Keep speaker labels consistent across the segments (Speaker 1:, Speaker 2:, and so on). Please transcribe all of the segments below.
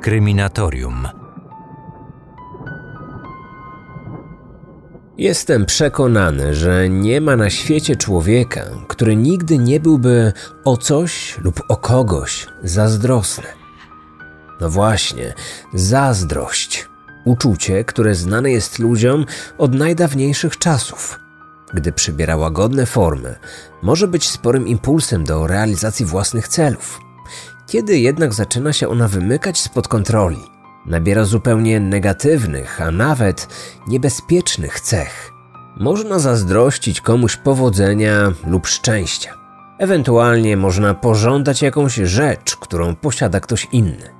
Speaker 1: Kryminatorium.
Speaker 2: Jestem przekonany, że nie ma na świecie człowieka, który nigdy nie byłby o coś lub o kogoś zazdrosny. No właśnie, zazdrość. Uczucie, które znane jest ludziom od najdawniejszych czasów. Gdy przybiera łagodne formy, może być sporym impulsem do realizacji własnych celów. Kiedy jednak zaczyna się ona wymykać spod kontroli, nabiera zupełnie negatywnych, a nawet niebezpiecznych cech. Można zazdrościć komuś powodzenia lub szczęścia. Ewentualnie można pożądać jakąś rzecz, którą posiada ktoś inny.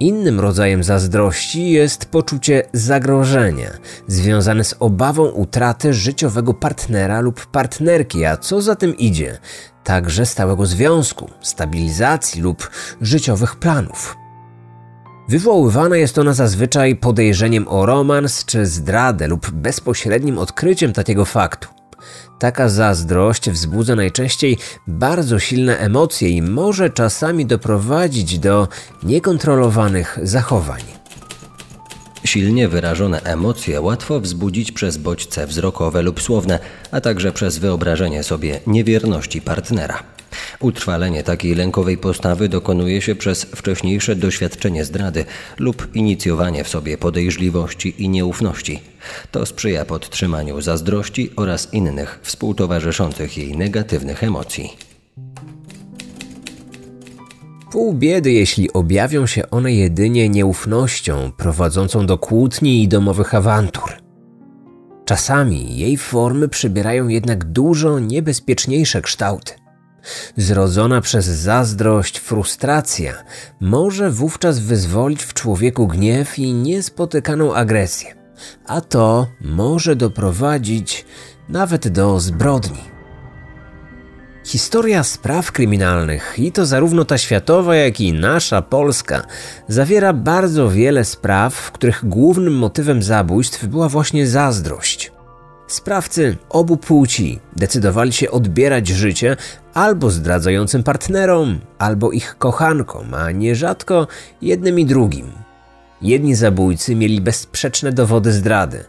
Speaker 2: Innym rodzajem zazdrości jest poczucie zagrożenia, związane z obawą utraty życiowego partnera lub partnerki, a co za tym idzie, także stałego związku, stabilizacji lub życiowych planów. Wywoływana jest ona zazwyczaj podejrzeniem o romans czy zdradę lub bezpośrednim odkryciem takiego faktu. Taka zazdrość wzbudza najczęściej bardzo silne emocje i może czasami doprowadzić do niekontrolowanych zachowań.
Speaker 3: Silnie wyrażone emocje łatwo wzbudzić przez bodźce wzrokowe lub słowne, a także przez wyobrażenie sobie niewierności partnera. Utrwalenie takiej lękowej postawy dokonuje się przez wcześniejsze doświadczenie zdrady lub inicjowanie w sobie podejrzliwości i nieufności. To sprzyja podtrzymaniu zazdrości oraz innych współtowarzyszących jej negatywnych emocji.
Speaker 2: Pół biedy, jeśli objawią się one jedynie nieufnością prowadzącą do kłótni i domowych awantur. Czasami jej formy przybierają jednak dużo niebezpieczniejsze kształty. Zrodzona przez zazdrość frustracja może wówczas wyzwolić w człowieku gniew i niespotykaną agresję, a to może doprowadzić nawet do zbrodni. Historia spraw kryminalnych, i to zarówno ta światowa, jak i nasza polska, zawiera bardzo wiele spraw, w których głównym motywem zabójstw była właśnie zazdrość. Sprawcy obu płci decydowali się odbierać życie albo zdradzającym partnerom, albo ich kochankom, a nierzadko jednym i drugim. Jedni zabójcy mieli bezsprzeczne dowody zdrady,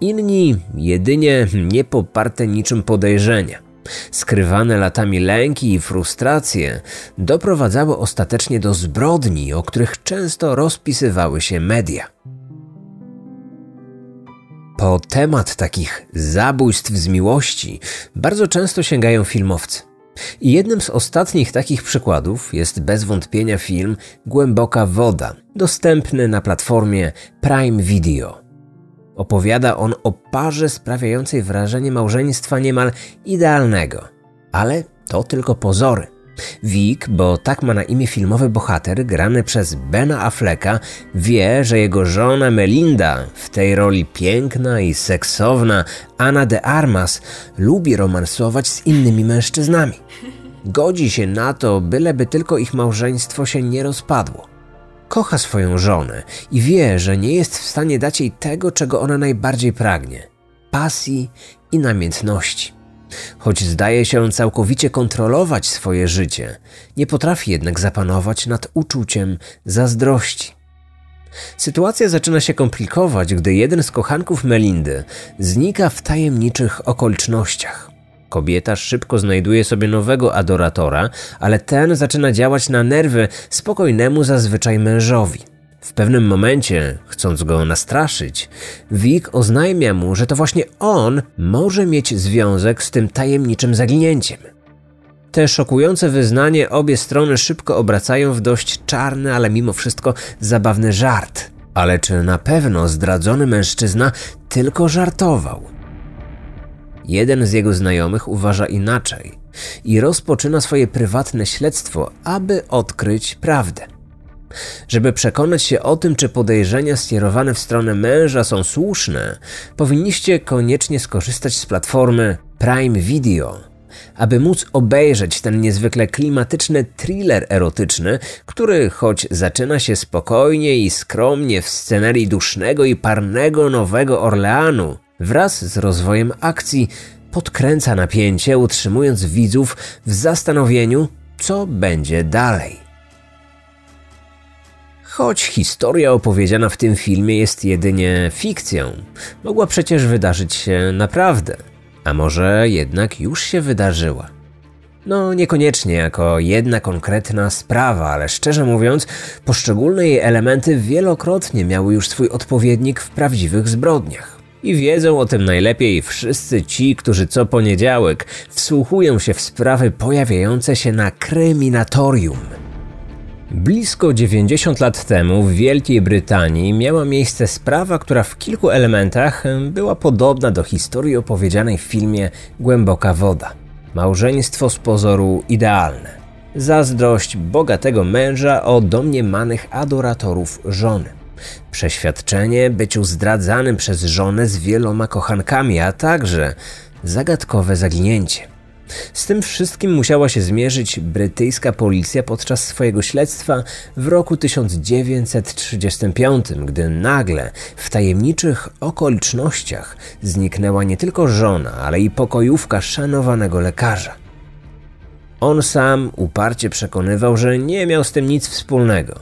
Speaker 2: inni jedynie niepoparte niczym podejrzenia. Skrywane latami lęki i frustracje doprowadzały ostatecznie do zbrodni, o których często rozpisywały się media. Po temat takich zabójstw z miłości bardzo często sięgają filmowcy. I jednym z ostatnich takich przykładów jest bez wątpienia film Głęboka Woda, dostępny na platformie Prime Video. Opowiada on o parze sprawiającej wrażenie małżeństwa niemal idealnego, ale to tylko pozory. Vic, bo tak ma na imię filmowy bohater, grany przez Bena Afflecka, wie, że jego żona Melinda, w tej roli piękna i seksowna Anna de Armas, lubi romansować z innymi mężczyznami. Godzi się na to, byleby tylko ich małżeństwo się nie rozpadło. Kocha swoją żonę i wie, że nie jest w stanie dać jej tego, czego ona najbardziej pragnie pasji i namiętności. Choć zdaje się całkowicie kontrolować swoje życie, nie potrafi jednak zapanować nad uczuciem zazdrości. Sytuacja zaczyna się komplikować, gdy jeden z kochanków Melindy znika w tajemniczych okolicznościach. Kobieta szybko znajduje sobie nowego adoratora, ale ten zaczyna działać na nerwy spokojnemu zazwyczaj mężowi. W pewnym momencie, chcąc go nastraszyć, Vic oznajmia mu, że to właśnie on może mieć związek z tym tajemniczym zaginięciem. Te szokujące wyznanie obie strony szybko obracają w dość czarny, ale mimo wszystko zabawny żart. Ale czy na pewno zdradzony mężczyzna tylko żartował? Jeden z jego znajomych uważa inaczej i rozpoczyna swoje prywatne śledztwo, aby odkryć prawdę. Żeby przekonać się o tym, czy podejrzenia skierowane w stronę męża są słuszne, powinniście koniecznie skorzystać z platformy Prime Video, aby móc obejrzeć ten niezwykle klimatyczny thriller erotyczny, który choć zaczyna się spokojnie i skromnie w scenerii dusznego i parnego Nowego Orleanu, wraz z rozwojem akcji podkręca napięcie, utrzymując widzów w zastanowieniu, co będzie dalej. Choć historia opowiedziana w tym filmie jest jedynie fikcją, mogła przecież wydarzyć się naprawdę, a może jednak już się wydarzyła. No, niekoniecznie jako jedna konkretna sprawa, ale szczerze mówiąc, poszczególne jej elementy wielokrotnie miały już swój odpowiednik w prawdziwych zbrodniach. I wiedzą o tym najlepiej wszyscy ci, którzy co poniedziałek wsłuchują się w sprawy pojawiające się na kryminatorium. Blisko 90 lat temu w Wielkiej Brytanii miała miejsce sprawa, która w kilku elementach była podobna do historii opowiedzianej w filmie Głęboka Woda. Małżeństwo z pozoru idealne. Zazdrość bogatego męża o domniemanych adoratorów żony. Przeświadczenie byciu zdradzanym przez żonę z wieloma kochankami, a także zagadkowe zaginięcie. Z tym wszystkim musiała się zmierzyć brytyjska policja podczas swojego śledztwa w roku 1935, gdy nagle w tajemniczych okolicznościach zniknęła nie tylko żona, ale i pokojówka szanowanego lekarza. On sam uparcie przekonywał, że nie miał z tym nic wspólnego.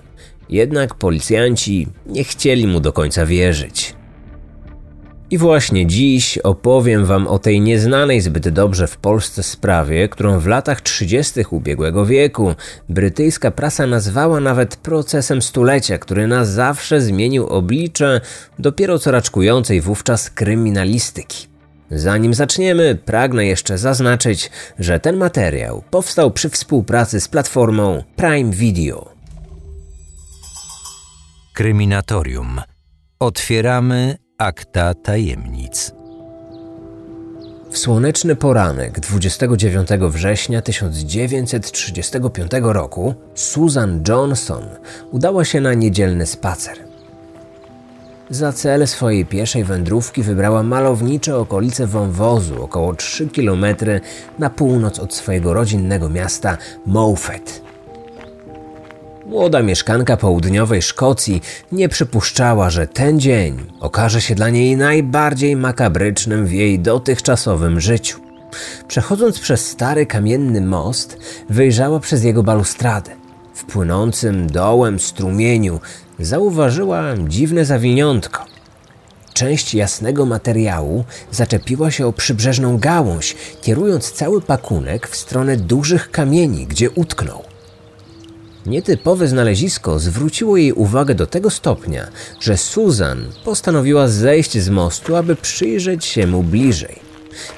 Speaker 2: Jednak policjanci nie chcieli mu do końca wierzyć. I właśnie dziś opowiem Wam o tej nieznanej zbyt dobrze w Polsce sprawie, którą w latach 30. ubiegłego wieku brytyjska prasa nazwała nawet procesem stulecia, który na zawsze zmienił oblicze dopiero co raczkującej wówczas kryminalistyki. Zanim zaczniemy, pragnę jeszcze zaznaczyć, że ten materiał powstał przy współpracy z platformą Prime Video.
Speaker 1: Kryminatorium. Otwieramy akta tajemnic.
Speaker 2: W słoneczny poranek 29 września 1935 roku Susan Johnson udała się na niedzielny spacer. Za cel swojej pieszej wędrówki wybrała malownicze okolice wąwozu, około 3 km na północ od swojego rodzinnego miasta Moffat. Młoda mieszkanka południowej Szkocji nie przypuszczała, że ten dzień okaże się dla niej najbardziej makabrycznym w jej dotychczasowym życiu. Przechodząc przez stary kamienny most, wyjrzała przez jego balustradę. W płynącym dołem strumieniu zauważyła dziwne zawiniątko. Część jasnego materiału zaczepiła się o przybrzeżną gałąź, kierując cały pakunek w stronę dużych kamieni, gdzie utknął. Nietypowe znalezisko zwróciło jej uwagę do tego stopnia, że Susan postanowiła zejść z mostu, aby przyjrzeć się mu bliżej.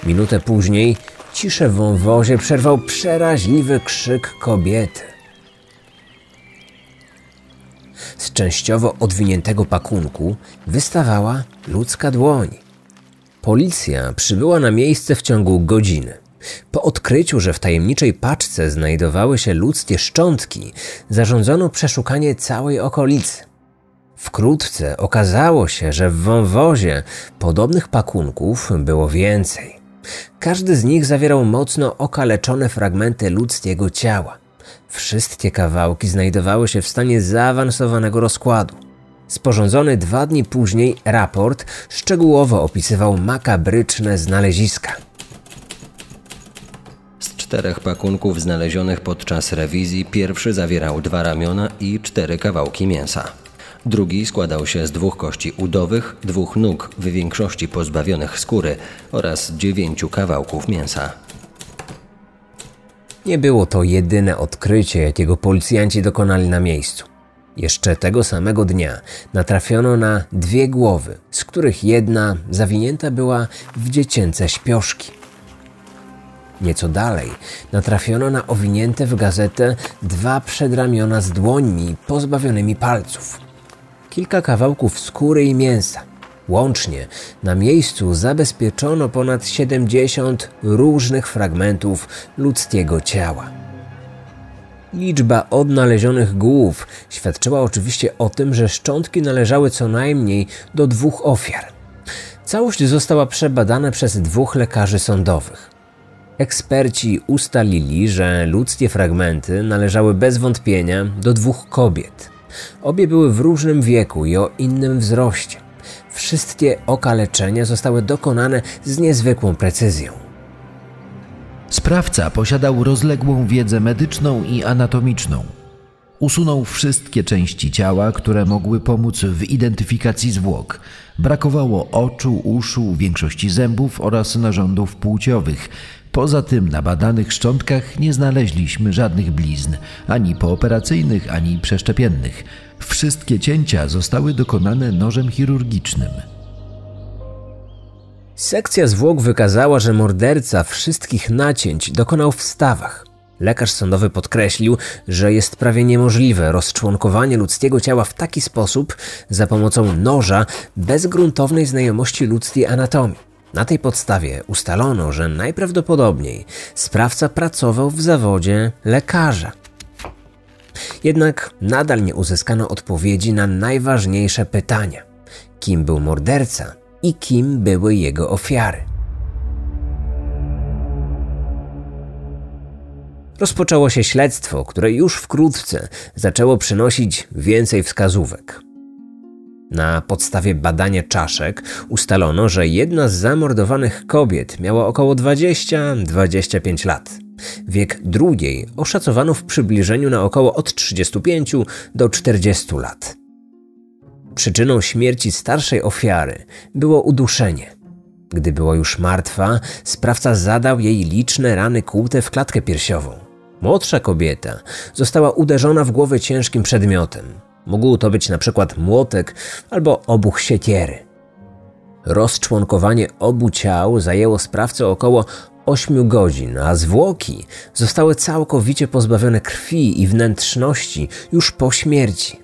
Speaker 2: Minutę później ciszę w wąwozie przerwał przeraźliwy krzyk kobiety. Z częściowo odwiniętego pakunku wystawała ludzka dłoń. Policja przybyła na miejsce w ciągu godziny. Po odkryciu, że w tajemniczej paczce znajdowały się ludzkie szczątki, zarządzono przeszukanie całej okolicy. Wkrótce okazało się, że w wąwozie podobnych pakunków było więcej. Każdy z nich zawierał mocno okaleczone fragmenty ludzkiego ciała. Wszystkie kawałki znajdowały się w stanie zaawansowanego rozkładu. Sporządzony dwa dni później raport szczegółowo opisywał makabryczne znaleziska
Speaker 3: czterech pakunków znalezionych podczas rewizji pierwszy zawierał dwa ramiona i cztery kawałki mięsa. Drugi składał się z dwóch kości udowych, dwóch nóg w większości pozbawionych skóry oraz dziewięciu kawałków mięsa.
Speaker 2: Nie było to jedyne odkrycie, jakiego policjanci dokonali na miejscu. Jeszcze tego samego dnia natrafiono na dwie głowy, z których jedna zawinięta była w dziecięce śpioszki. Nieco dalej natrafiono na owinięte w gazetę dwa przedramiona z dłońmi pozbawionymi palców. Kilka kawałków skóry i mięsa. Łącznie na miejscu zabezpieczono ponad 70 różnych fragmentów ludzkiego ciała. Liczba odnalezionych głów świadczyła oczywiście o tym, że szczątki należały co najmniej do dwóch ofiar. Całość została przebadana przez dwóch lekarzy sądowych. Eksperci ustalili, że ludzkie fragmenty należały bez wątpienia do dwóch kobiet. Obie były w różnym wieku i o innym wzroście. Wszystkie okaleczenia zostały dokonane z niezwykłą precyzją.
Speaker 1: Sprawca posiadał rozległą wiedzę medyczną i anatomiczną.
Speaker 4: Usunął wszystkie części ciała, które mogły pomóc w identyfikacji zwłok. Brakowało oczu, uszu, większości zębów oraz narządów płciowych. Poza tym na badanych szczątkach nie znaleźliśmy żadnych blizn, ani pooperacyjnych, ani przeszczepiennych. Wszystkie cięcia zostały dokonane nożem chirurgicznym.
Speaker 2: Sekcja zwłok wykazała, że morderca wszystkich nacięć dokonał w stawach. Lekarz sądowy podkreślił, że jest prawie niemożliwe rozczłonkowanie ludzkiego ciała w taki sposób za pomocą noża bez gruntownej znajomości ludzkiej anatomii. Na tej podstawie ustalono, że najprawdopodobniej sprawca pracował w zawodzie lekarza. Jednak nadal nie uzyskano odpowiedzi na najważniejsze pytania: kim był morderca i kim były jego ofiary. Rozpoczęło się śledztwo, które już wkrótce zaczęło przynosić więcej wskazówek. Na podstawie badania czaszek ustalono, że jedna z zamordowanych kobiet miała około 20-25 lat. Wiek drugiej oszacowano w przybliżeniu na około od 35 do 40 lat. Przyczyną śmierci starszej ofiary było uduszenie. Gdy była już martwa, sprawca zadał jej liczne rany kłute w klatkę piersiową. Młodsza kobieta została uderzona w głowę ciężkim przedmiotem. Mógł to być na przykład młotek albo obuch siekiery. Rozczłonkowanie obu ciał zajęło sprawcę około 8 godzin, a zwłoki zostały całkowicie pozbawione krwi i wnętrzności już po śmierci.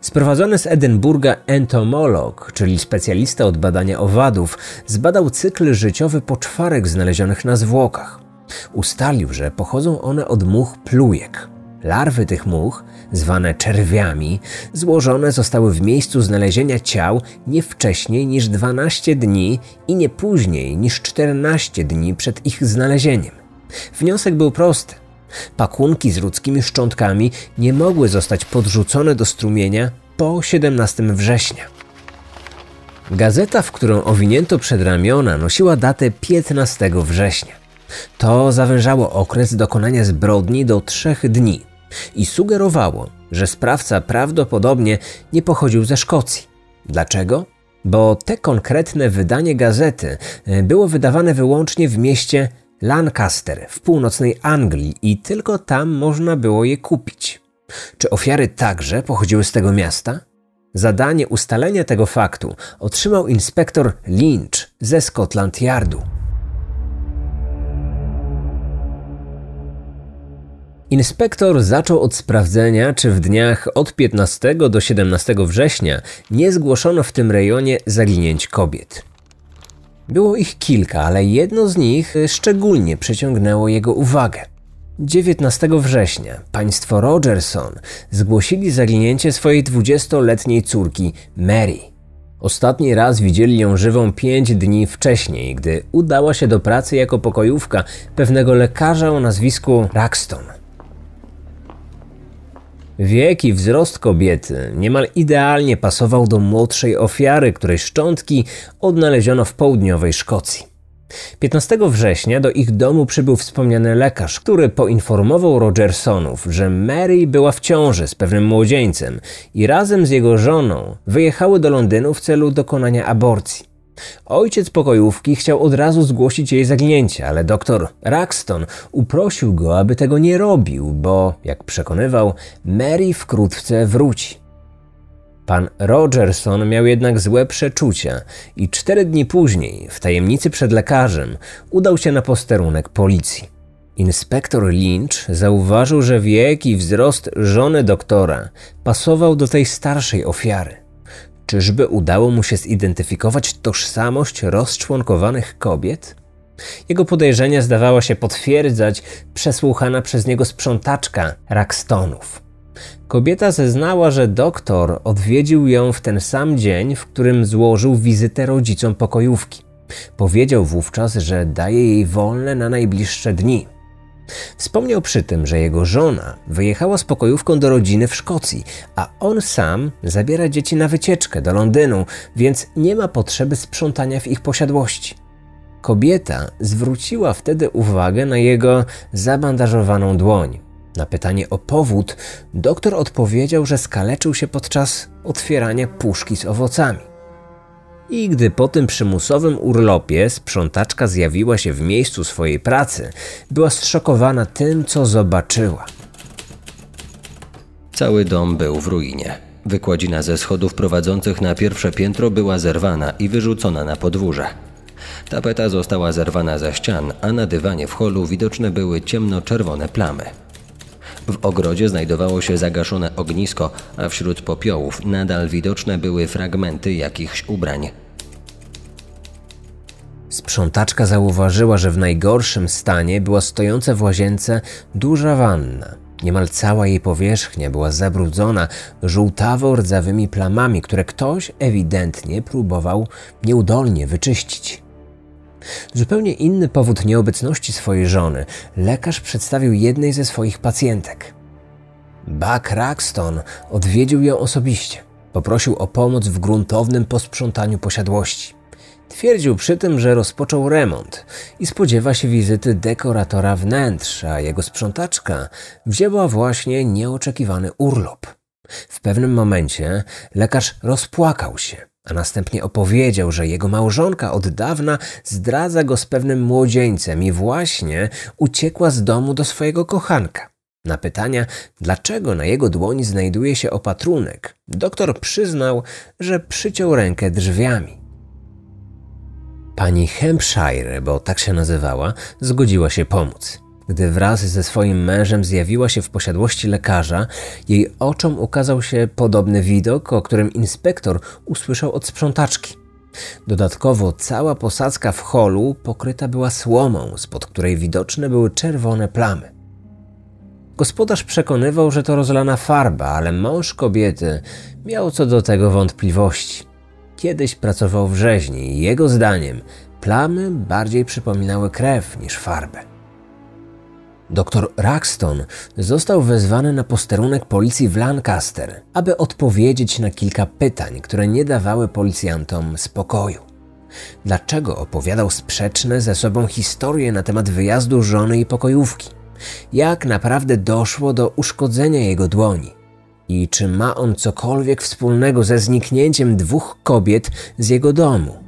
Speaker 2: Sprowadzony z Edynburga entomolog, czyli specjalista od badania owadów, zbadał cykl życiowy poczwarek znalezionych na zwłokach. Ustalił, że pochodzą one od much plujek. Larwy tych much, zwane czerwiami, złożone zostały w miejscu znalezienia ciał nie wcześniej niż 12 dni i nie później niż 14 dni przed ich znalezieniem. Wniosek był prosty. Pakunki z ludzkimi szczątkami nie mogły zostać podrzucone do strumienia po 17 września. Gazeta, w którą owinięto przedramiona, nosiła datę 15 września. To zawężało okres dokonania zbrodni do trzech dni i sugerowało, że sprawca prawdopodobnie nie pochodził ze Szkocji. Dlaczego? Bo te konkretne wydanie gazety e, było wydawane wyłącznie w mieście Lancaster w północnej Anglii i tylko tam można było je kupić. Czy ofiary także pochodziły z tego miasta? Zadanie ustalenia tego faktu otrzymał inspektor Lynch ze Scotland Yardu. Inspektor zaczął od sprawdzenia, czy w dniach od 15 do 17 września nie zgłoszono w tym rejonie zaginięć kobiet. Było ich kilka, ale jedno z nich szczególnie przyciągnęło jego uwagę. 19 września państwo Rogerson zgłosili zaginięcie swojej 20-letniej córki Mary. Ostatni raz widzieli ją żywą pięć dni wcześniej, gdy udała się do pracy jako pokojówka pewnego lekarza o nazwisku Raxton. Wiek i wzrost kobiety niemal idealnie pasował do młodszej ofiary, której szczątki odnaleziono w południowej Szkocji. 15 września do ich domu przybył wspomniany lekarz, który poinformował Rogersonów, że Mary była w ciąży z pewnym młodzieńcem i razem z jego żoną wyjechały do Londynu w celu dokonania aborcji. Ojciec pokojówki chciał od razu zgłosić jej zaginięcie, ale doktor Raxton uprosił go, aby tego nie robił, bo, jak przekonywał, Mary wkrótce wróci. Pan Rogerson miał jednak złe przeczucia i cztery dni później, w tajemnicy przed lekarzem, udał się na posterunek policji. Inspektor Lynch zauważył, że wiek i wzrost żony doktora pasował do tej starszej ofiary. Czyżby udało mu się zidentyfikować tożsamość rozczłonkowanych kobiet? Jego podejrzenia zdawała się potwierdzać przesłuchana przez niego sprzątaczka Rakstonów. Kobieta zeznała, że doktor odwiedził ją w ten sam dzień, w którym złożył wizytę rodzicom pokojówki. Powiedział wówczas, że daje jej wolne na najbliższe dni. Wspomniał przy tym, że jego żona wyjechała z pokojówką do rodziny w Szkocji, a on sam zabiera dzieci na wycieczkę do Londynu, więc nie ma potrzeby sprzątania w ich posiadłości. Kobieta zwróciła wtedy uwagę na jego zabandażowaną dłoń. Na pytanie o powód, doktor odpowiedział, że skaleczył się podczas otwierania puszki z owocami. I gdy po tym przymusowym urlopie sprzątaczka zjawiła się w miejscu swojej pracy, była zszokowana tym, co zobaczyła.
Speaker 3: Cały dom był w ruinie. Wykładzina ze schodów prowadzących na pierwsze piętro była zerwana i wyrzucona na podwórze. Tapeta została zerwana ze ścian, a na dywanie w holu widoczne były ciemno-czerwone plamy. W ogrodzie znajdowało się zagaszone ognisko, a wśród popiołów nadal widoczne były fragmenty jakichś ubrań.
Speaker 2: Sprzątaczka zauważyła, że w najgorszym stanie była stojąca w łazience duża wanna. Niemal cała jej powierzchnia była zabrudzona żółtawo-rdzawymi plamami, które ktoś ewidentnie próbował nieudolnie wyczyścić. Zupełnie inny powód nieobecności swojej żony lekarz przedstawił jednej ze swoich pacjentek. Buck Raxton odwiedził ją osobiście. Poprosił o pomoc w gruntownym posprzątaniu posiadłości. Twierdził przy tym, że rozpoczął remont i spodziewa się wizyty dekoratora wnętrz, a jego sprzątaczka wzięła właśnie nieoczekiwany urlop. W pewnym momencie lekarz rozpłakał się, a następnie opowiedział, że jego małżonka od dawna zdradza go z pewnym młodzieńcem i właśnie uciekła z domu do swojego kochanka. Na pytania, dlaczego na jego dłoni znajduje się opatrunek, doktor przyznał, że przyciął rękę drzwiami. Pani Hampshire, bo tak się nazywała, zgodziła się pomóc. Gdy wraz ze swoim mężem zjawiła się w posiadłości lekarza, jej oczom ukazał się podobny widok, o którym inspektor usłyszał od sprzątaczki. Dodatkowo cała posadzka w holu pokryta była słomą, spod której widoczne były czerwone plamy. Gospodarz przekonywał, że to rozlana farba, ale mąż kobiety miał co do tego wątpliwości. Kiedyś pracował w rzeźni i jego zdaniem plamy bardziej przypominały krew niż farbę. Doktor Raxton został wezwany na posterunek policji w Lancaster, aby odpowiedzieć na kilka pytań, które nie dawały policjantom spokoju. Dlaczego opowiadał sprzeczne ze sobą historie na temat wyjazdu żony i pokojówki? Jak naprawdę doszło do uszkodzenia jego dłoni? I czy ma on cokolwiek wspólnego ze zniknięciem dwóch kobiet z jego domu?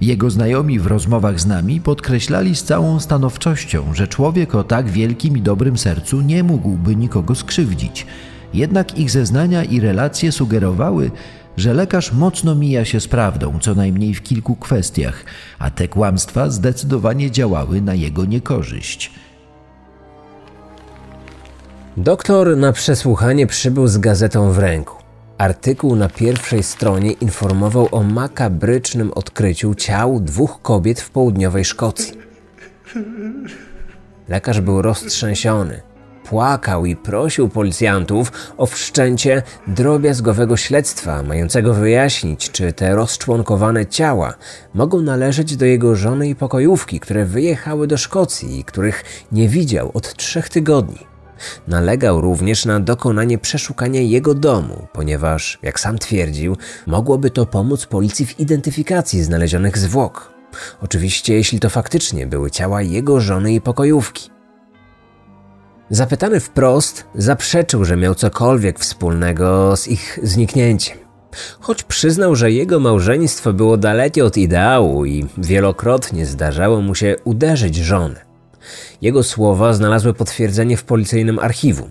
Speaker 4: Jego znajomi w rozmowach z nami podkreślali z całą stanowczością, że człowiek o tak wielkim i dobrym sercu nie mógłby nikogo skrzywdzić. Jednak ich zeznania i relacje sugerowały, że lekarz mocno mija się z prawdą, co najmniej w kilku kwestiach, a te kłamstwa zdecydowanie działały na jego niekorzyść.
Speaker 2: Doktor na przesłuchanie przybył z gazetą w ręku. Artykuł na pierwszej stronie informował o makabrycznym odkryciu ciał dwóch kobiet w południowej Szkocji. Lekarz był roztrzęsiony. Płakał i prosił policjantów o wszczęcie drobiazgowego śledztwa, mającego wyjaśnić, czy te rozczłonkowane ciała mogą należeć do jego żony i pokojówki, które wyjechały do Szkocji i których nie widział od trzech tygodni. Nalegał również na dokonanie przeszukania jego domu, ponieważ, jak sam twierdził, mogłoby to pomóc policji w identyfikacji znalezionych zwłok. Oczywiście, jeśli to faktycznie były ciała jego żony i pokojówki. Zapytany wprost, zaprzeczył, że miał cokolwiek wspólnego z ich zniknięciem. Choć przyznał, że jego małżeństwo było dalekie od ideału i wielokrotnie zdarzało mu się uderzyć żonę. Jego słowa znalazły potwierdzenie w policyjnym archiwum.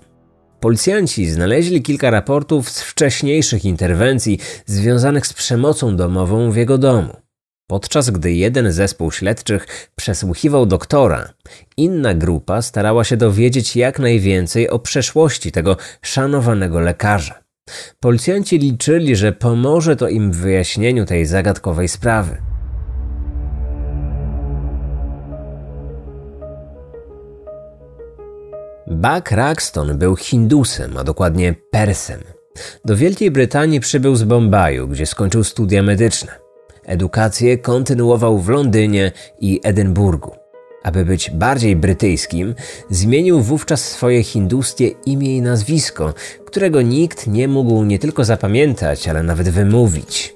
Speaker 2: Policjanci znaleźli kilka raportów z wcześniejszych interwencji związanych z przemocą domową w jego domu. Podczas gdy jeden zespół śledczych przesłuchiwał doktora, inna grupa starała się dowiedzieć jak najwięcej o przeszłości tego szanowanego lekarza. Policjanci liczyli, że pomoże to im w wyjaśnieniu tej zagadkowej sprawy. Buck Raxton był Hindusem, a dokładnie Persem. Do Wielkiej Brytanii przybył z Bombaju, gdzie skończył studia medyczne. Edukację kontynuował w Londynie i Edynburgu. Aby być bardziej brytyjskim, zmienił wówczas swoje hinduskie imię i nazwisko, którego nikt nie mógł nie tylko zapamiętać, ale nawet wymówić.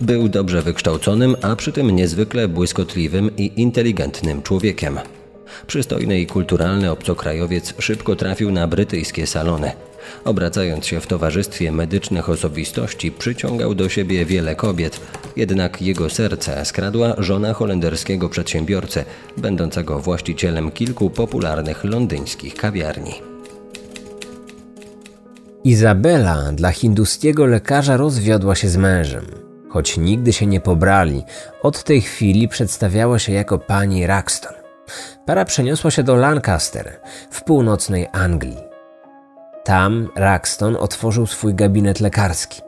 Speaker 3: Był dobrze wykształconym, a przy tym niezwykle błyskotliwym i inteligentnym człowiekiem. Przystojny i kulturalny obcokrajowiec szybko trafił na brytyjskie salony. Obracając się w towarzystwie medycznych osobistości, przyciągał do siebie wiele kobiet, jednak jego serce skradła żona holenderskiego przedsiębiorcy, będącego właścicielem kilku popularnych londyńskich kawiarni.
Speaker 2: Izabela dla hinduskiego lekarza rozwiodła się z mężem. Choć nigdy się nie pobrali, od tej chwili przedstawiała się jako pani Raxton. Para przeniosła się do Lancaster w północnej Anglii. Tam Raxton otworzył swój gabinet lekarski.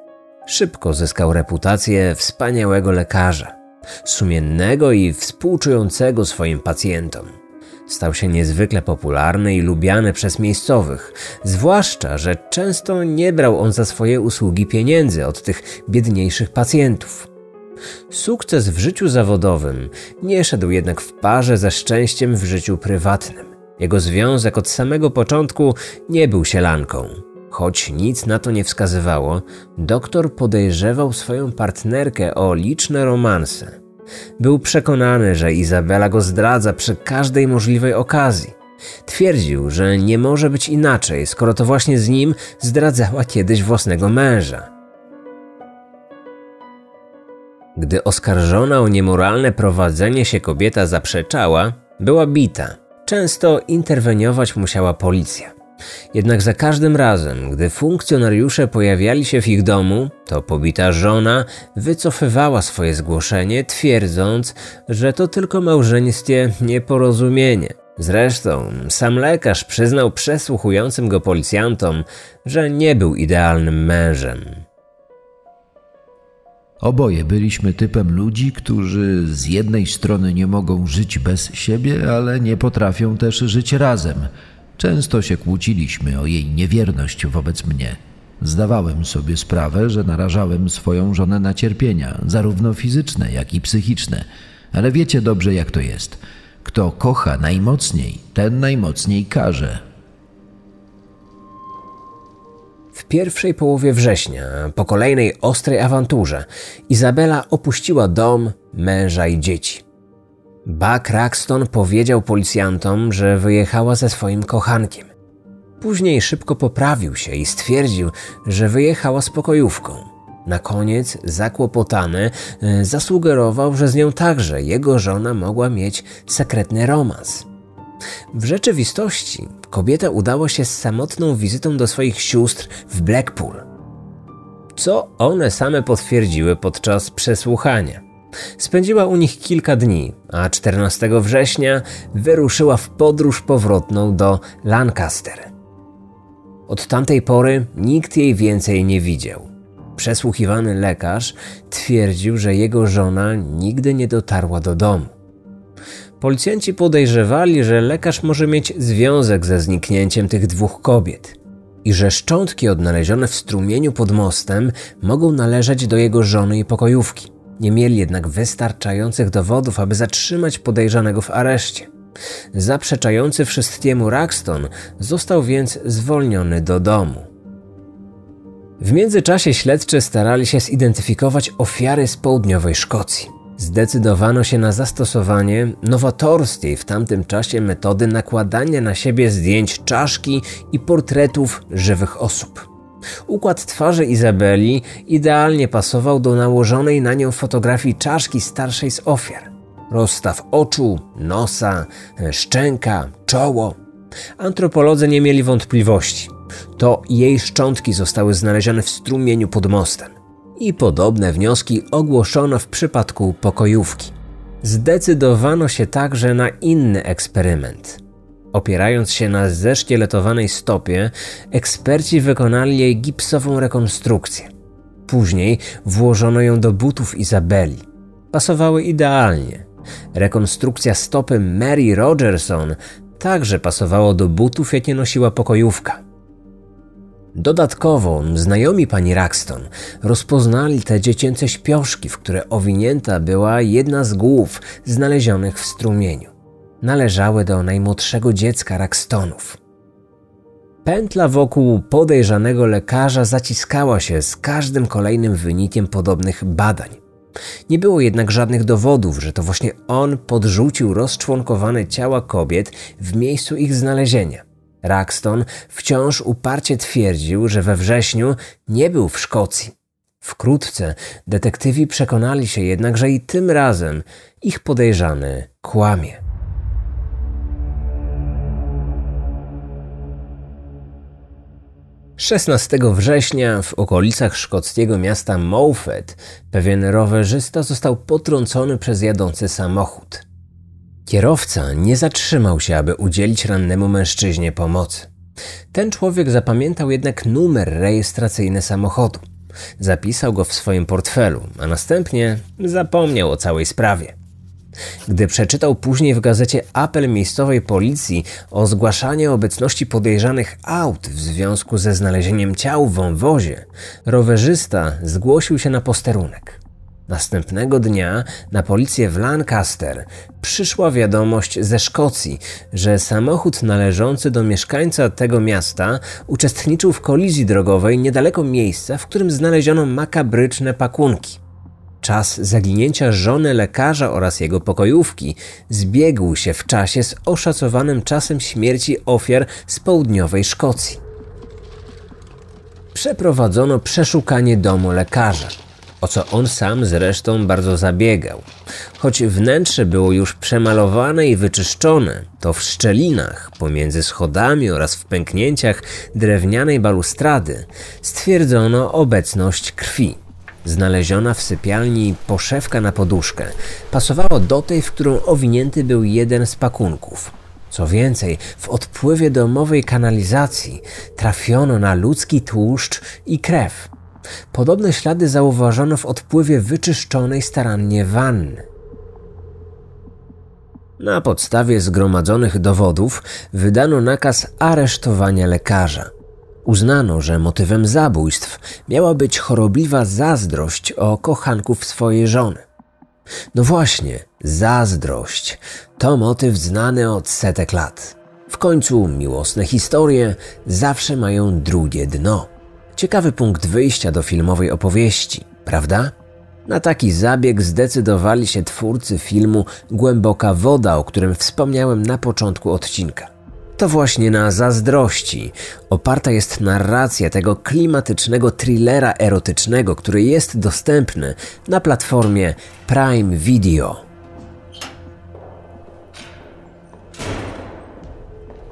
Speaker 2: Szybko zyskał reputację wspaniałego lekarza, sumiennego i współczującego swoim pacjentom. Stał się niezwykle popularny i lubiany przez miejscowych, zwłaszcza, że często nie brał on za swoje usługi pieniędzy od tych biedniejszych pacjentów. Sukces w życiu zawodowym nie szedł jednak w parze ze szczęściem w życiu prywatnym. Jego związek od samego początku nie był sielanką. Choć nic na to nie wskazywało, doktor podejrzewał swoją partnerkę o liczne romanse. Był przekonany, że Izabela go zdradza przy każdej możliwej okazji. Twierdził, że nie może być inaczej, skoro to właśnie z nim zdradzała kiedyś własnego męża. Gdy oskarżona o niemoralne prowadzenie się kobieta zaprzeczała, była bita. Często interweniować musiała policja. Jednak za każdym razem, gdy funkcjonariusze pojawiali się w ich domu, to pobita żona wycofywała swoje zgłoszenie, twierdząc, że to tylko małżeńskie nieporozumienie. Zresztą sam lekarz przyznał przesłuchującym go policjantom, że nie był idealnym mężem.
Speaker 4: Oboje byliśmy typem ludzi, którzy z jednej strony nie mogą żyć bez siebie, ale nie potrafią też żyć razem. Często się kłóciliśmy o jej niewierność wobec mnie. Zdawałem sobie sprawę, że narażałem swoją żonę na cierpienia, zarówno fizyczne, jak i psychiczne. Ale wiecie dobrze, jak to jest. Kto kocha najmocniej, ten najmocniej karze.
Speaker 2: W pierwszej połowie września, po kolejnej ostrej awanturze, Izabela opuściła dom, męża i dzieci. Buck Raxton powiedział policjantom, że wyjechała ze swoim kochankiem. Później szybko poprawił się i stwierdził, że wyjechała z pokojówką. Na koniec, zakłopotany, e, zasugerował, że z nią także jego żona mogła mieć sekretny romans. W rzeczywistości kobieta udała się z samotną wizytą do swoich sióstr w Blackpool, co one same potwierdziły podczas przesłuchania. Spędziła u nich kilka dni, a 14 września wyruszyła w podróż powrotną do Lancaster. Od tamtej pory nikt jej więcej nie widział. Przesłuchiwany lekarz twierdził, że jego żona nigdy nie dotarła do domu. Policjanci podejrzewali, że lekarz może mieć związek ze zniknięciem tych dwóch kobiet i że szczątki odnalezione w strumieniu pod mostem mogą należeć do jego żony i pokojówki. Nie mieli jednak wystarczających dowodów, aby zatrzymać podejrzanego w areszcie. Zaprzeczający wszystkiemu Raxton został więc zwolniony do domu. W międzyczasie śledczy starali się zidentyfikować ofiary z południowej Szkocji. Zdecydowano się na zastosowanie nowatorskiej w tamtym czasie metody nakładania na siebie zdjęć czaszki i portretów żywych osób. Układ twarzy Izabeli idealnie pasował do nałożonej na nią fotografii czaszki starszej z ofiar. Rozstaw oczu, nosa, szczęka, czoło. Antropolodzy nie mieli wątpliwości. To jej szczątki zostały znalezione w strumieniu pod mostem. I podobne wnioski ogłoszono w przypadku pokojówki. Zdecydowano się także na inny eksperyment – Opierając się na zeszkieletowanej stopie, eksperci wykonali jej gipsową rekonstrukcję. Później włożono ją do butów Izabeli. Pasowały idealnie. Rekonstrukcja stopy Mary Rogerson także pasowała do butów, jakie nosiła pokojówka. Dodatkowo znajomi pani Raxton rozpoznali te dziecięce śpioszki, w które owinięta była jedna z głów znalezionych w strumieniu należały do najmłodszego dziecka Rakstonów. Pętla wokół podejrzanego lekarza zaciskała się z każdym kolejnym wynikiem podobnych badań. Nie było jednak żadnych dowodów, że to właśnie on podrzucił rozczłonkowane ciała kobiet w miejscu ich znalezienia. Raxton wciąż uparcie twierdził, że we wrześniu nie był w Szkocji. Wkrótce detektywi przekonali się jednak, że i tym razem ich podejrzany kłamie. 16 września w okolicach szkockiego miasta Mofet pewien rowerzysta został potrącony przez jadący samochód. Kierowca nie zatrzymał się, aby udzielić rannemu mężczyźnie pomocy. Ten człowiek zapamiętał jednak numer rejestracyjny samochodu. Zapisał go w swoim portfelu, a następnie zapomniał o całej sprawie. Gdy przeczytał później w gazecie apel miejscowej policji o zgłaszanie obecności podejrzanych aut w związku ze znalezieniem ciał w wąwozie, rowerzysta zgłosił się na posterunek. Następnego dnia na policję w Lancaster przyszła wiadomość ze Szkocji, że samochód należący do mieszkańca tego miasta uczestniczył w kolizji drogowej niedaleko miejsca, w którym znaleziono makabryczne pakunki. Czas zaginięcia żony lekarza oraz jego pokojówki zbiegł się w czasie z oszacowanym czasem śmierci ofiar z południowej Szkocji. Przeprowadzono przeszukanie domu lekarza, o co on sam zresztą bardzo zabiegał. Choć wnętrze było już przemalowane i wyczyszczone, to w szczelinach pomiędzy schodami oraz w pęknięciach drewnianej balustrady stwierdzono obecność krwi. Znaleziona w sypialni poszewka na poduszkę pasowała do tej, w którą owinięty był jeden z pakunków. Co więcej, w odpływie domowej kanalizacji trafiono na ludzki tłuszcz i krew. Podobne ślady zauważono w odpływie wyczyszczonej starannie wanny. Na podstawie zgromadzonych dowodów wydano nakaz aresztowania lekarza. Uznano, że motywem zabójstw miała być chorobliwa zazdrość o kochanków swojej żony. No właśnie, zazdrość to motyw znany od setek lat. W końcu miłosne historie zawsze mają drugie dno. Ciekawy punkt wyjścia do filmowej opowieści, prawda? Na taki zabieg zdecydowali się twórcy filmu Głęboka woda, o którym wspomniałem na początku odcinka. To właśnie na zazdrości oparta jest narracja tego klimatycznego thrillera erotycznego, który jest dostępny na platformie Prime Video.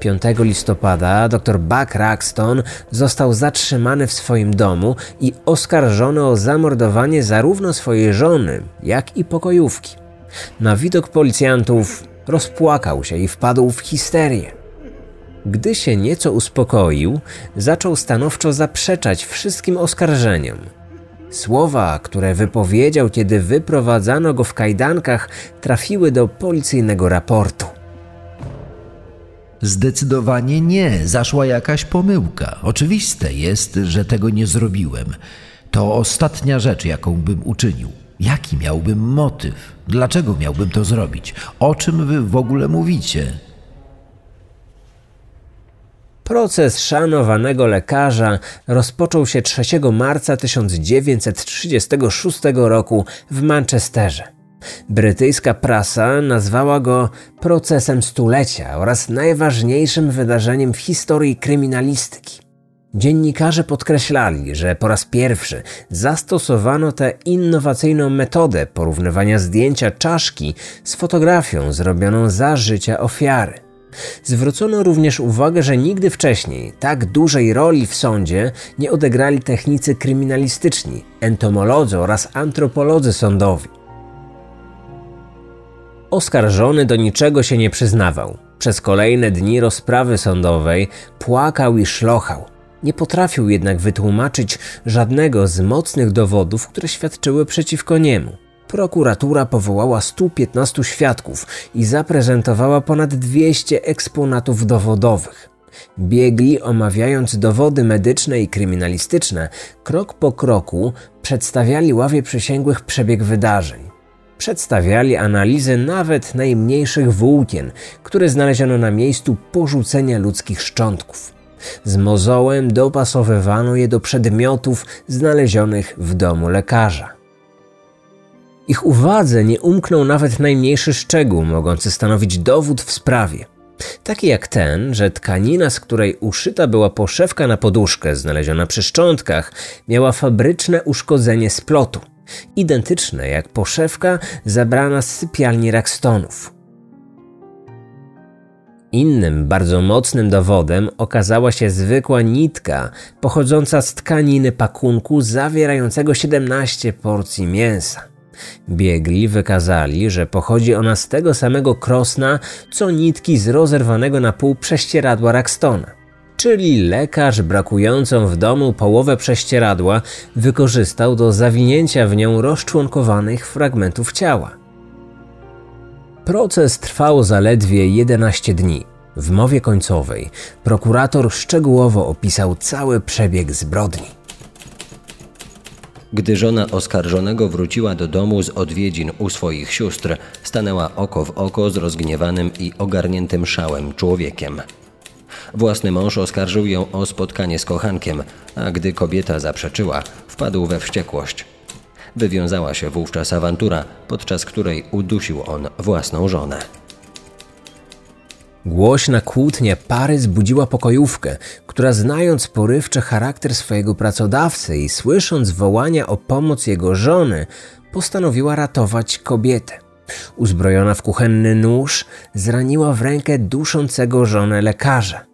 Speaker 2: 5 listopada dr Buck Raxton został zatrzymany w swoim domu i oskarżony o zamordowanie zarówno swojej żony, jak i pokojówki. Na widok policjantów rozpłakał się i wpadł w histerię. Gdy się nieco uspokoił, zaczął stanowczo zaprzeczać wszystkim oskarżeniom. Słowa, które wypowiedział, kiedy wyprowadzano go w kajdankach, trafiły do policyjnego raportu.
Speaker 4: Zdecydowanie nie, zaszła jakaś pomyłka. Oczywiste jest, że tego nie zrobiłem. To ostatnia rzecz, jaką bym uczynił. Jaki miałbym motyw? Dlaczego miałbym to zrobić? O czym wy w ogóle mówicie?
Speaker 2: Proces szanowanego lekarza rozpoczął się 3 marca 1936 roku w Manchesterze. Brytyjska prasa nazwała go procesem stulecia oraz najważniejszym wydarzeniem w historii kryminalistyki. Dziennikarze podkreślali, że po raz pierwszy zastosowano tę innowacyjną metodę porównywania zdjęcia czaszki z fotografią zrobioną za życia ofiary. Zwrócono również uwagę, że nigdy wcześniej tak dużej roli w sądzie nie odegrali technicy kryminalistyczni, entomolodzy oraz antropolodzy sądowi. Oskarżony do niczego się nie przyznawał. Przez kolejne dni rozprawy sądowej płakał i szlochał. Nie potrafił jednak wytłumaczyć żadnego z mocnych dowodów, które świadczyły przeciwko niemu. Prokuratura powołała 115 świadków i zaprezentowała ponad 200 eksponatów dowodowych. Biegli, omawiając dowody medyczne i kryminalistyczne, krok po kroku przedstawiali ławie przysięgłych przebieg wydarzeń. Przedstawiali analizy nawet najmniejszych włókien, które znaleziono na miejscu porzucenia ludzkich szczątków. Z mozołem dopasowywano je do przedmiotów znalezionych w domu lekarza. Ich uwadze nie umknął nawet najmniejszy szczegół mogący stanowić dowód w sprawie. Taki jak ten, że tkanina, z której uszyta była poszewka na poduszkę znaleziona przy szczątkach, miała fabryczne uszkodzenie splotu, identyczne jak poszewka zabrana z sypialni Rakstonów. Innym bardzo mocnym dowodem okazała się zwykła nitka pochodząca z tkaniny pakunku zawierającego 17 porcji mięsa. Biegli wykazali, że pochodzi ona z tego samego krosna, co nitki z rozerwanego na pół prześcieradła Raxtona. Czyli lekarz brakującą w domu połowę prześcieradła wykorzystał do zawinięcia w nią rozczłonkowanych fragmentów ciała. Proces trwał zaledwie 11 dni. W mowie końcowej prokurator szczegółowo opisał cały przebieg zbrodni.
Speaker 3: Gdy żona oskarżonego wróciła do domu z odwiedzin u swoich sióstr, stanęła oko w oko z rozgniewanym i ogarniętym szałem człowiekiem. Własny mąż oskarżył ją o spotkanie z kochankiem, a gdy kobieta zaprzeczyła, wpadł we wściekłość. Wywiązała się wówczas awantura, podczas której udusił on własną żonę.
Speaker 2: Głośna kłótnia pary zbudziła pokojówkę, która znając porywczy charakter swojego pracodawcy i słysząc wołania o pomoc jego żony, postanowiła ratować kobietę. Uzbrojona w kuchenny nóż, zraniła w rękę duszącego żonę lekarza.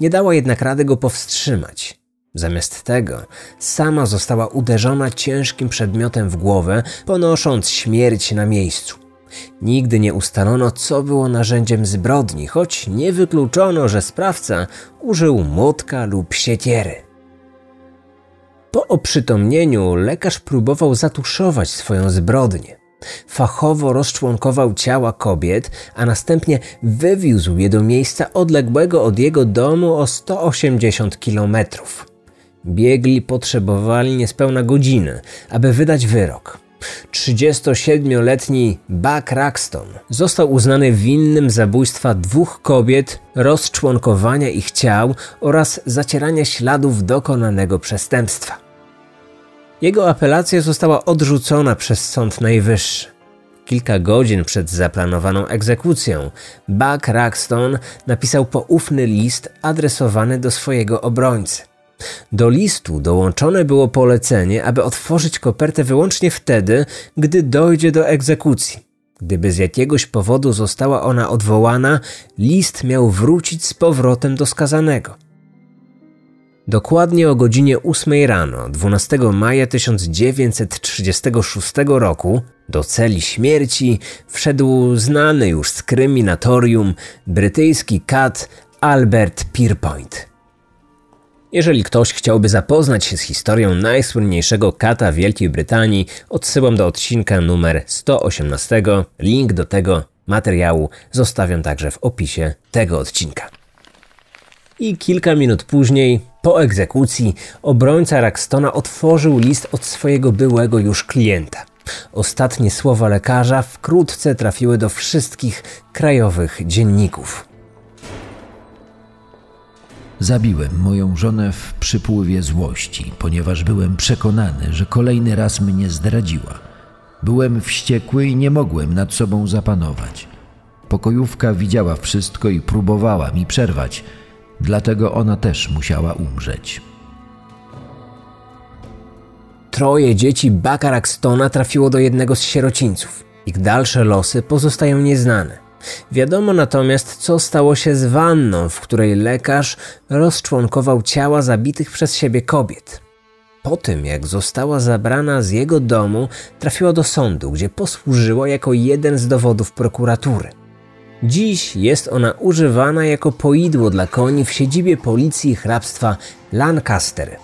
Speaker 2: Nie dała jednak rady go powstrzymać. Zamiast tego, sama została uderzona ciężkim przedmiotem w głowę, ponosząc śmierć na miejscu. Nigdy nie ustalono, co było narzędziem zbrodni, choć nie wykluczono, że sprawca użył młotka lub siekiery. Po oprzytomnieniu lekarz próbował zatuszować swoją zbrodnię. Fachowo rozczłonkował ciała kobiet, a następnie wywiózł je do miejsca odległego od jego domu o 180 kilometrów. Biegli potrzebowali niespełna godziny, aby wydać wyrok. 37-letni Buck Raxton został uznany winnym zabójstwa dwóch kobiet, rozczłonkowania ich ciał oraz zacierania śladów dokonanego przestępstwa. Jego apelacja została odrzucona przez Sąd Najwyższy. Kilka godzin przed zaplanowaną egzekucją, Buck Raxton napisał poufny list adresowany do swojego obrońcy. Do listu dołączone było polecenie, aby otworzyć kopertę wyłącznie wtedy, gdy dojdzie do egzekucji. Gdyby z jakiegoś powodu została ona odwołana, list miał wrócić z powrotem do skazanego. Dokładnie o godzinie 8 rano 12 maja 1936 roku do celi śmierci wszedł znany już z kryminatorium brytyjski kat Albert Pierpoint. Jeżeli ktoś chciałby zapoznać się z historią najsłynniejszego kata Wielkiej Brytanii, odsyłam do odcinka numer 118. Link do tego materiału zostawiam także w opisie tego odcinka. I kilka minut później, po egzekucji, obrońca Raxtona otworzył list od swojego byłego już klienta. Ostatnie słowa lekarza wkrótce trafiły do wszystkich krajowych dzienników.
Speaker 4: Zabiłem moją żonę w przypływie złości, ponieważ byłem przekonany, że kolejny raz mnie zdradziła. Byłem wściekły i nie mogłem nad sobą zapanować. Pokojówka widziała wszystko i próbowała mi przerwać, dlatego ona też musiała umrzeć.
Speaker 2: Troje dzieci Bakaraxtona trafiło do jednego z sierocińców. Ich dalsze losy pozostają nieznane. Wiadomo natomiast, co stało się z wanną, w której lekarz rozczłonkował ciała zabitych przez siebie kobiet. Po tym, jak została zabrana z jego domu, trafiła do sądu, gdzie posłużyła jako jeden z dowodów prokuratury. Dziś jest ona używana jako poidło dla koni w siedzibie policji hrabstwa Lancaster.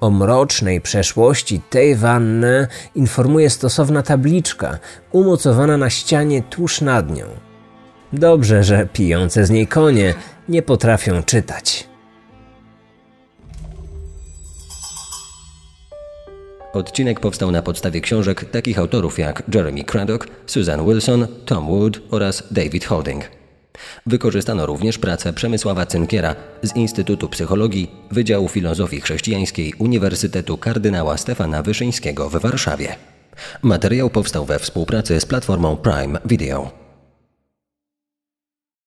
Speaker 2: O mrocznej przeszłości tej wanny informuje stosowna tabliczka umocowana na ścianie tuż nad nią. Dobrze, że pijące z niej konie nie potrafią czytać.
Speaker 3: Odcinek powstał na podstawie książek takich autorów jak Jeremy Craddock, Susan Wilson, Tom Wood oraz David Holding. Wykorzystano również pracę Przemysława Cynkiera z Instytutu Psychologii Wydziału Filozofii Chrześcijańskiej Uniwersytetu Kardynała Stefana Wyszyńskiego w Warszawie. Materiał powstał we współpracy z platformą Prime Video.